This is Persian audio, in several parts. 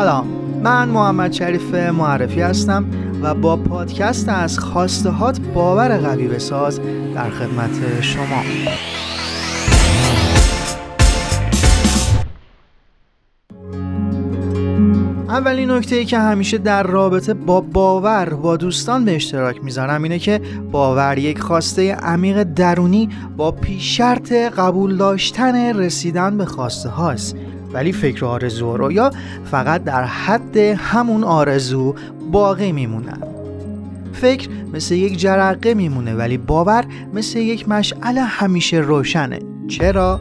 سلام. من محمد شریف معرفی هستم و با پادکست از خواستهات باور قوی بساز در خدمت شما. اولین نکته ای که همیشه در رابطه با باور با دوستان به اشتراک می‌ذارم اینه که باور یک خواسته عمیق درونی با پیش شرط قبول داشتن رسیدن به خواسته هاست. ولی فکر آرزو و رویا فقط در حد همون آرزو باقی میمونن فکر مثل یک جرقه میمونه ولی باور مثل یک مشعل همیشه روشنه چرا؟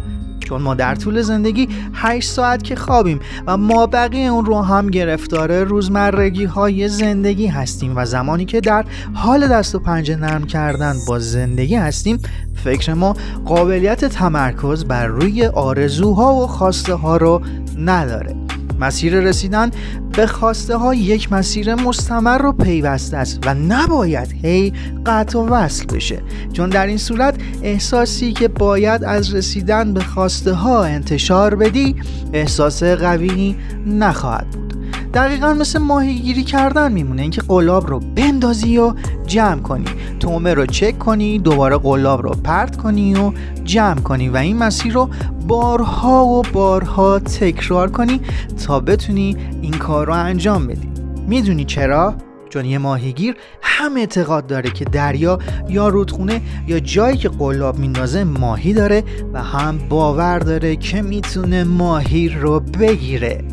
چون ما در طول زندگی 8 ساعت که خوابیم و ما بقیه اون رو هم گرفتار روزمرگی های زندگی هستیم و زمانی که در حال دست و پنجه نرم کردن با زندگی هستیم فکر ما قابلیت تمرکز بر روی آرزوها و خواسته ها رو نداره. مسیر رسیدن به خواسته ها یک مسیر مستمر و پیوسته است و نباید هی قطع و وصل بشه. چون در این صورت احساسی که باید از رسیدن به خواسته ها انتشار بدی احساس قوی نخواهد بود. دقیقا مثل ماهیگیری کردن میمونه. اینکه قلاب رو بندازی و جمع کنی. تومه رو چک کنی دوباره قلاب رو پرت کنی و جمع کنی و این مسیر رو بارها و بارها تکرار کنی تا بتونی این کار رو انجام بدی. می‌دونی چرا؟ چون یه ماهیگیر هم اعتقاد داره که دریا یا رودخونه یا جایی که قلاب میندازه ماهی داره و هم باور داره که می‌تونه ماهی رو بگیره.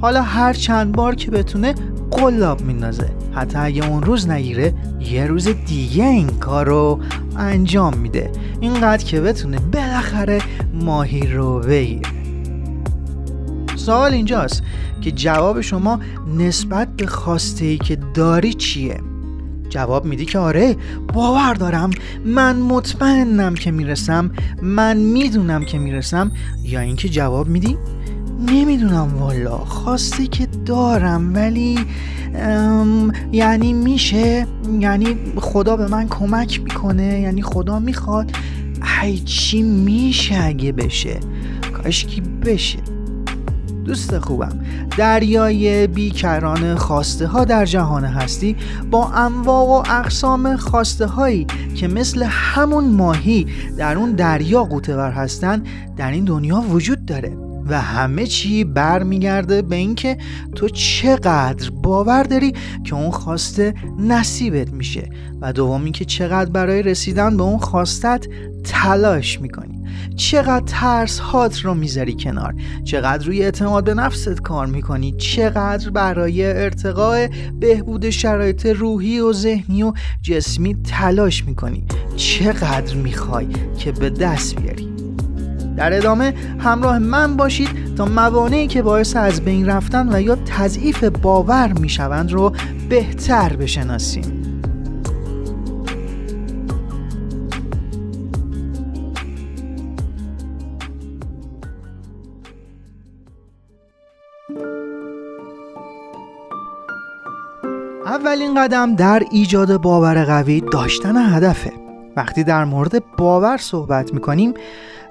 حالا هر چند بار که بتونه قلاب میندازه. حتی اگه اون روز نگیره یه روز دیگه این کار رو انجام میده. اینقدر که بتونه بالاخره ماهی رو بگیره. سوال اینجاست که جواب شما نسبت به خواسته ای که داری چیه؟ جواب میدی که آره باور دارم. من مطمئنم که می‌رسم. من می‌دونم که می‌رسم. یا اینکه جواب میدی؟ نمی‌دونم والا. خواسته که دارم ولی یعنی میشه یعنی خدا به من کمک می‌کنه یعنی خدا می‌خواد. ای چی میشه اگه بشه؟ کاشکی بشه؟ دوست خوبم. دریای بیکران خواسته ها در جهان هستی. با انواع و اقسام خواسته هایی که مثل همون ماهی در اون دریا قوتور هستن در این دنیا وجود داره. و همه چی برمیگرده به اینکه تو چقدر باور داری که اون خواسته نصیبت میشه و دوم اینکه چقدر برای رسیدن به اون خواستت تلاش می‌کنی. چقدر ترس هات رو می‌ذاری کنار. چقدر روی اعتماد به نفست کار می‌کنی. چقدر برای ارتقاء بهبود شرایط روحی و ذهنی و جسمی تلاش می‌کنی. چقدر می‌خوای که به دست بیاری. در ادامه همراه من باشید تا موانعی که باعث از بین رفتن و یا تضعیف باور می‌شوند رو بهتر بشناسیم. اولین قدم در ایجاد باور قوی داشتن هدفه. وقتی در مورد باور صحبت می‌کنیم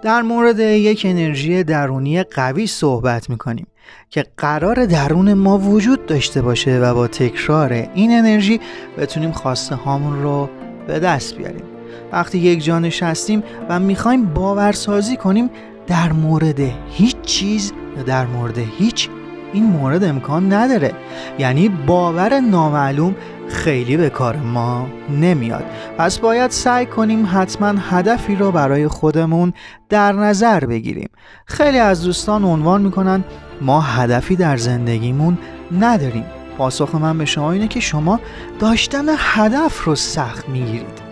در مورد یک انرژی درونی قوی صحبت می‌کنیم که قرار درون ما وجود داشته باشه و با تکرار این انرژی بتونیم خواسته هامون رو به دست بیاریم. وقتی یک جا نشستیم و می‌خوایم باورسازی کنیم در مورد هیچ چیز یا در مورد هیچ این مورد امکان نداره. یعنی باور نامعلوم خیلی به کار ما نمیاد. پس باید سعی کنیم حتما هدفی رو برای خودمون در نظر بگیریم. خیلی از دوستان عنوان می‌کنن ما هدفی در زندگیمون نداریم. پاسخ من به شما اینه که شما داشتن هدف رو سخت می‌گیرید.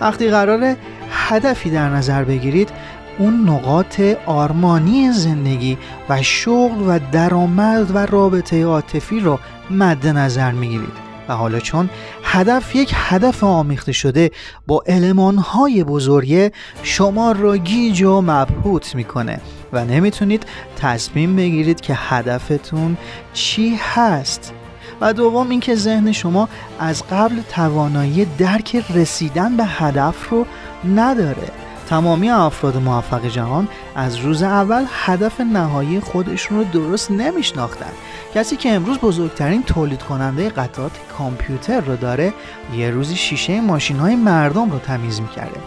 وقتی قرار هدفی در نظر بگیرید اون نقاط آرمانی زندگی و شغل و درآمد و رابطه عاطفی رو مد نظر می‌گیرید. و حالا چون هدف یک هدف آمیخته شده با های بزرگه شما را گیج و مبهوت می‌کنه و نمی‌تونید تصمیم بگیرید که هدفتون چی هست. و دوم اینکه ذهن شما از قبل توانایی درک رسیدن به هدف رو نداره. تمامی افراد موفق جهان از روز اول هدف نهایی خودشون رو درست نمیشناختن. کسی که امروز بزرگترین تولید کننده قطعات کامپیوتر رو داره یه روزی شیشه ماشین های مردم رو تمیز می‌کرده.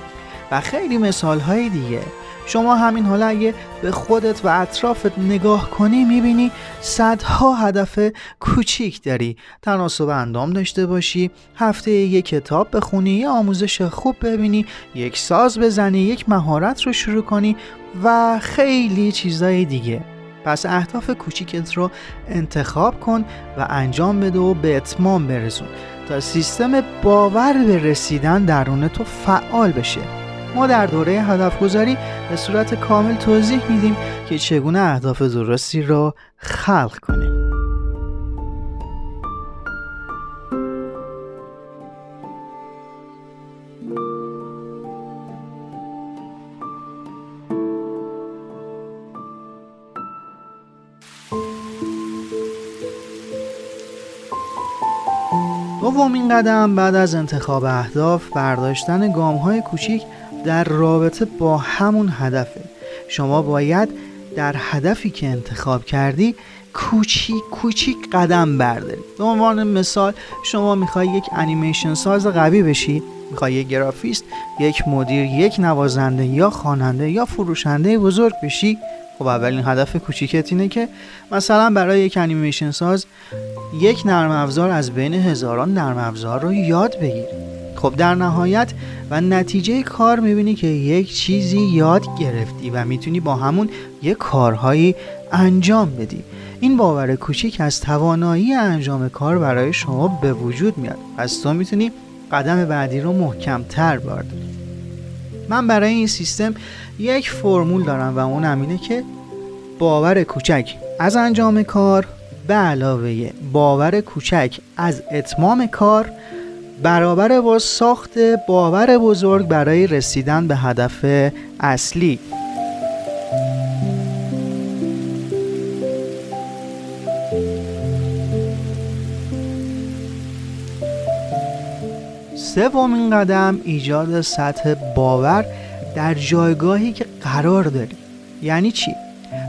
و خیلی مثال های دیگه. شما همین حالا اگه به خودت و اطرافت نگاه کنی می‌بینی صدها هدف کوچیک داری. تناسب اندام داشته باشی هفته یک کتاب بخونی یه آموزش خوب ببینی یک ساز بزنی یک مهارت رو شروع کنی و خیلی چیزای دیگه. پس اهداف کوچیکت رو انتخاب کن و انجام بده و به اتمام برسون تا سیستم باور به رسیدن درون تو فعال بشه. ما در دوره هدف گذاری به صورت کامل توضیح میدیم که چگونه اهداف درستی را خلق کنیم. دومین قدم بعد از انتخاب اهداف برداشتن گام های کوچیک در رابطه با همون هدفه. شما باید در هدفی که انتخاب کردی کوچیک کوچیک قدم برداری. به عنوان مثال شما می‌خوای یک انیمیشن ساز قوی بشی می‌خوای یک گرافیست یک مدیر یک نوازنده یا خواننده یا فروشنده بزرگ بشی. خب اولین هدف کوچیکت اینه که مثلا برای یک انیمیشن ساز یک نرم افزار از بین هزاران نرم افزار رو یاد بگیر خب در نهایت و نتیجه کار می‌بینی که یک چیزی یاد گرفتی و می‌تونی با همون یک کارهایی انجام بدی. این باور کوچیک از توانایی انجام کار برای شما به وجود میاد. پس تو می‌تونی قدم بعدی رو محکمتر برداری. من برای این سیستم یک فرمول دارم و اون همینه که باور کوچک از انجام کار به علاوه باور کوچک از اتمام کار برابر با ساخت باور بزرگ برای رسیدن به هدف اصلی. سومین قدم ایجاد سطح باور در جایگاهی که قرار داری یعنی چی؟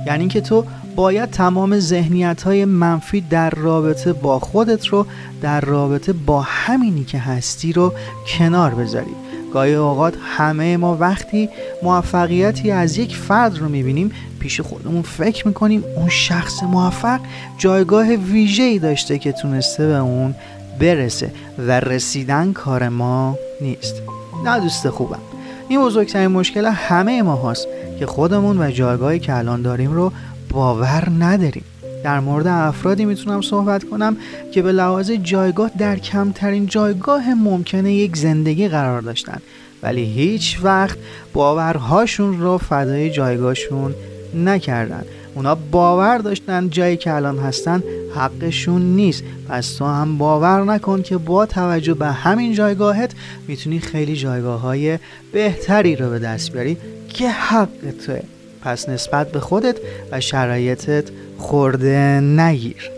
یعنی که تو باید تمام ذهنیت های منفی در رابطه با خودت رو در رابطه با همینی که هستی رو کنار بذاری. گاهی اوقات همه ما وقتی موفقیتی از یک فرد رو می‌بینیم پیش خودمون فکر می‌کنیم اون شخص موفق جایگاه ویژه‌ای داشته که تونسته به اون برسه و رسیدن کار ما نیست. نه دوست خوبم. این بزرگترین مشکل همه ما هاست که خودمون و جایگاهی که الان داریم رو باور نداریم. در مورد افرادی می‌تونم صحبت کنم که به لحاظ جایگاه در کمترین جایگاه ممکنه یک زندگی قرار داشتن. ولی هیچ وقت باورهاشون رو فدای جایگاهشون نکردن. اونا باور داشتن جایی که الان هستن حقشون نیست. پس تو هم باور نکن که با توجه به همین جایگاهت می‌تونی خیلی جایگاه های بهتری رو به دست بیاری که حق توه. پس نسبت به خودت و شرایطت خورده نگیر.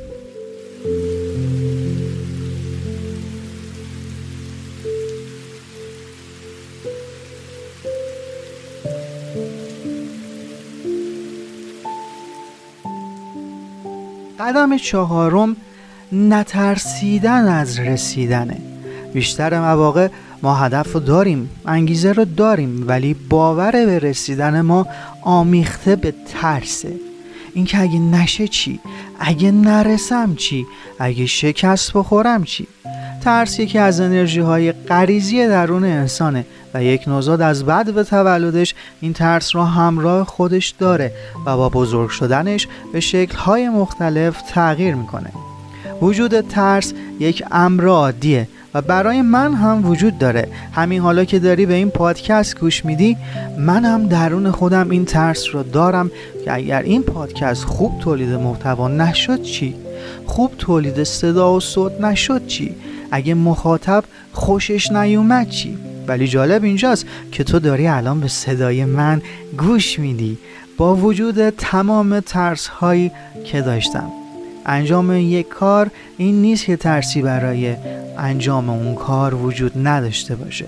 قدم چهارم نترسیدن از رسیدنه. بیشتر مواقع ما هدف رو داریم انگیزه رو داریم ولی باور به رسیدن ما آمیخته به ترسه. اینکه اگه نشه چی؟ اگه نرسم چی؟ اگه شکست بخورم چی؟ ترس یکی از انرژی های غریزی درون انسانه و یک نوزاد از بعد به تولدش این ترس را همراه خودش داره و با بزرگ شدنش به شکل های مختلف تغییر می‌کنه. وجود ترس یک امر عادیه و برای من هم وجود داره. همین حالا که داری به این پادکست گوش میدی من هم درون خودم این ترس رو دارم که اگر این پادکست خوب تولید محتوا نشد چی؟ خوب تولید صدا و صوت نشد چی؟ اگه مخاطب خوشش نیومد چی؟ ولی جالب اینجاست که تو داری الان به صدای من گوش میدی. با وجود تمام ترس هایی که داشتم. انجام یک کار این نیست که ترسی برای انجام اون کار وجود نداشته باشه.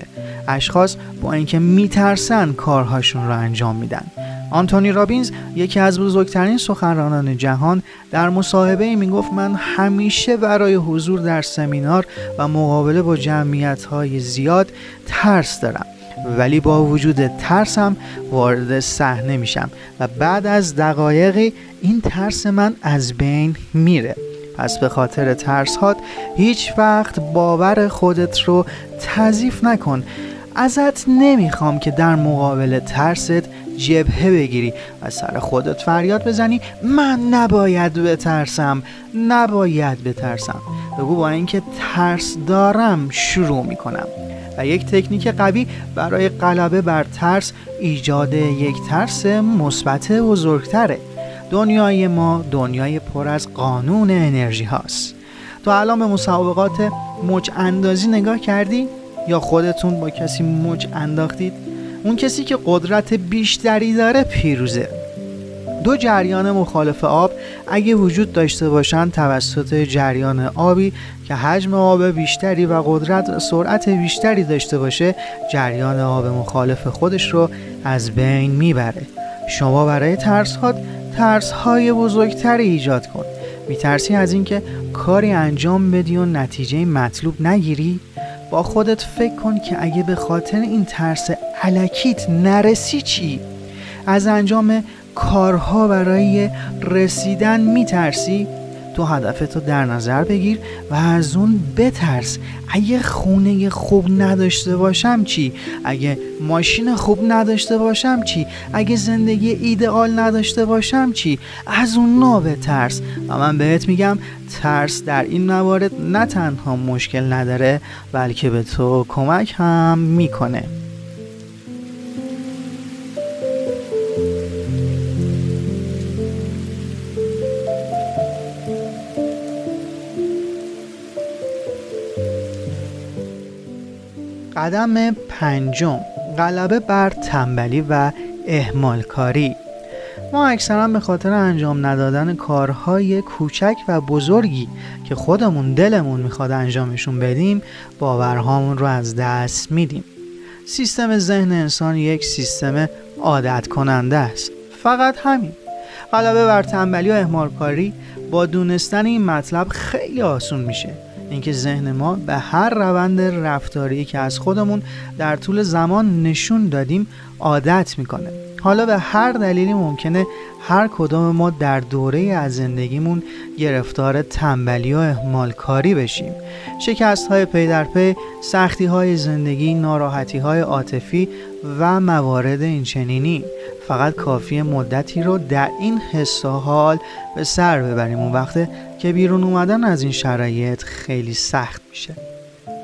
اشخاص با اینکه میترسن کارهاشون رو انجام میدن. آنتونی رابینز یکی از بزرگترین سخنرانان جهان در مصاحبه می‌گفت من همیشه برای حضور در سمینار و مقابله با جمعیت های زیاد ترس دارم ولی با وجود ترسم وارد صحنه میشم و بعد از دقایقی این ترس من از بین میره. پس به خاطر ترس هات هیچ وقت باور خودت رو تضیف نکن. ازت نمی‌خوام که در مقابل ترست جبهه بگیری. و سر خودت فریاد بزنی. من نباید بترسم. نباید بترسم. بگو با اینکه ترس دارم شروع می‌کنم. و یک تکنیک قوی برای غلبه بر ترس ایجاد یک ترس مثبت بزرگتره. دنیای ما دنیای پر از قانون انرژی هاست. تو الان به مسابقات مچ اندازی نگاه کردی؟ یا خودتون با کسی مچ انداختید؟ اون کسی که قدرت بیشتری داره پیروزه. دو جریان مخالف آب اگه وجود داشته باشند توسط جریان آبی که حجم آب بیشتری و قدرت سرعت بیشتری داشته باشه جریان آب مخالف خودش رو از بین می‌بره. شما برای ترس هات ترس های بزرگتری ایجاد کن. میترسی از اینکه کاری انجام بدی و نتیجه مطلوب نگیری؟ با خودت فکر کن که اگه به خاطر این ترس علکیت نرسی چی؟ از انجام کارها برای رسیدن میترسی؟ تو هدفتو در نظر بگیر و از اون بترس. اگه خونه خوب نداشته باشم چی؟ اگه ماشین خوب نداشته باشم چی؟ اگه زندگی ایدئال نداشته باشم چی؟ از اون نا بترس. و من بهت میگم ترس در این موارد نه تنها مشکل نداره بلکه به تو کمک هم می‌کنه. قدم پنجم غلبه بر تنبلی و اهمال کاری ما اکثرا به خاطر انجام ندادن کارهای کوچک و بزرگی که خودمون دلمون می‌خواد انجامشون بدیم باورهامون رو از دست میدیم. سیستم ذهن انسان یک سیستم عادت کننده است. فقط همین. غلبه بر تنبلی و اهمال کاری با دونستن این مطلب خیلی آسون میشه. اینکه ذهن ما به هر روند رفتاری که از خودمون در طول زمان نشون دادیم عادت می‌کنه. حالا به هر دلیلی ممکنه هر کدام ما در دوره از زندگیمون گرفتار تنبلی و اهمال کاری بشیم. شکست های پی در پی سختی های زندگی ناراحتی های عاطفی و موارد اینچنینی. فقط کافی مدتی رو در این حس حال به سر ببریم. اون وقته که بیرون اومدن از این شرایط خیلی سخت میشه.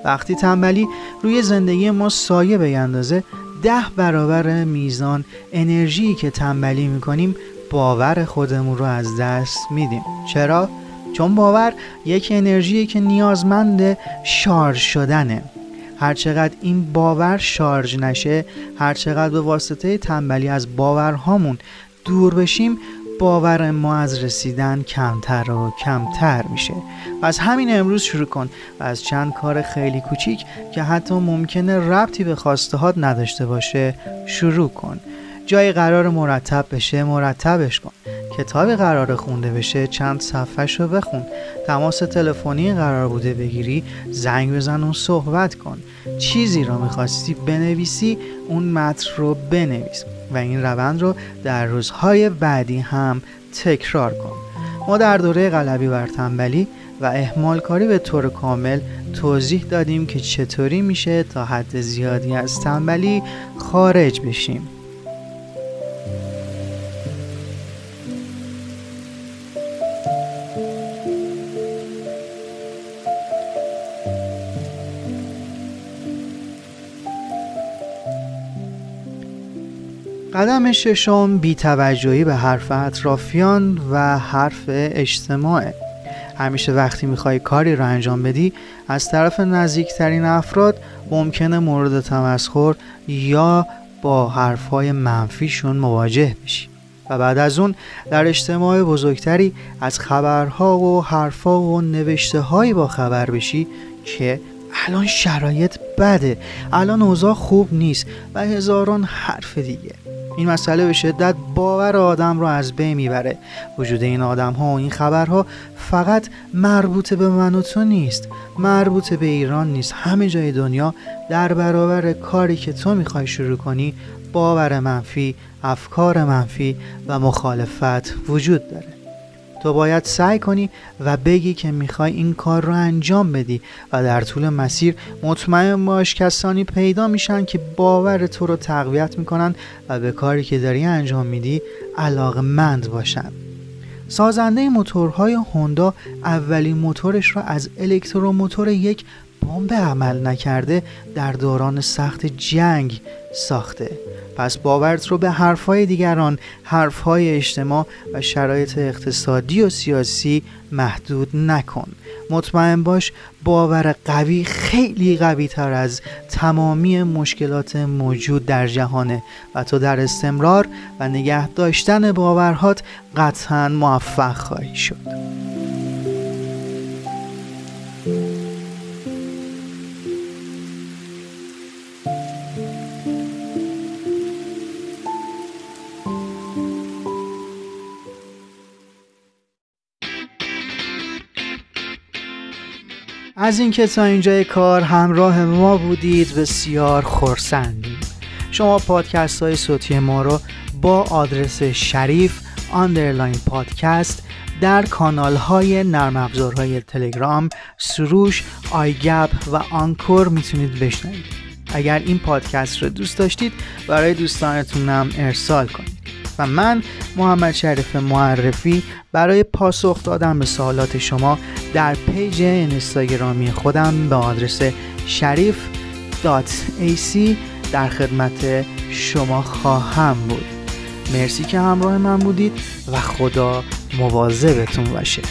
وقتی تنبلی روی زندگی ما سایه بیندازه ده برابر میزان انرژی که تنبلی می‌کنیم باور خودمون رو از دست میدیم چرا؟ چون باور یک انرژی که نیازمند شارژ شدنه هرچقدر این باور شارژ نشه هرچقدر به واسطه تنبلی از باورهامون دور بشیم باور ما از رسیدن کمتر و کمتر میشه. و از همین امروز شروع کن و از چند کار خیلی کوچیک که حتی ممکنه ربطی به خواسته نداشته باشه شروع کن. جای قرار مرتب بشه مرتبش کن. کتابی قرار خونده بشه چند صفحه رو بخون. تماس تلفنی قرار بوده بگیری زنگ بزن و صحبت کن. چیزی را می‌خواستی بنویسی اون متن رو بنویس. و این روند رو در روزهای بعدی هم تکرار کن. ما در دوره غلبی بر تنبلی و احمال کاری به طور کامل توضیح دادیم که چطوری میشه تا حد زیادی از تنبلی خارج بشیم. قدم ششم بیتوجهی به حرف اطرافیان و حرف اجتماع. همیشه وقتی می‌خوای کاری را انجام بدی از طرف نزدیکترین افراد ممکنه مورد تمسخر یا با حرفهای منفیشون مواجه بشی. و بعد از اون در اجتماع بزرگتری از خبرها و حرفها و نوشته هایی با خبر بشی که الان شرایط بده الان اوضاع خوب نیست و هزاران حرف دیگه. این مسئله به شدت باور آدم رو از بین می‌بره. وجود این آدم ها و این خبرها فقط مربوط به من و تو نیست. مربوط به ایران نیست. همه جای دنیا در برابر کاری که تو می‌خوای شروع کنی باور منفی افکار منفی و مخالفت وجود داره. تو باید سعی کنی و بگی که می‌خوای این کار رو انجام بدی و در طول مسیر مطمئن باش کسانی پیدا میشن که باور تو رو تقویت می‌کنن و به کاری که داری انجام میدی علاقه مند باشن. سازنده موتورهای هوندا اولین موتورش را از الکتروموتور یک بمب عمل نکرده در دوران سخت جنگ ساخته. پس باورت رو به حرفهای دیگران حرفهای اجتماع و شرایط اقتصادی و سیاسی محدود نکن. مطمئن باش باور قوی خیلی قوی تر از تمامی مشکلات موجود در جهانه و تو در استمرار و نگه داشتن باورهات قطعا موفق خواهی شد. از اینکه تا اینجای کار همراه ما بودید بسیار خورسندیم شما پادکست های صوتی ما رو با آدرس شریف underline پادکست در کانال های نرم افزارهای تلگرام، سروش، آیگپ و انکر می‌تونید بشنوید. اگر این پادکست رو دوست داشتید برای دوستانتونم ارسال کنید. و من محمد شریف معرفی برای پاسخ دادن به سوالات شما در پیج اینستاگرامی خودم به آدرس شریف AC در خدمت شما خواهم بود. مرسی که همراه من بودید و خدا مواظبتون باشه.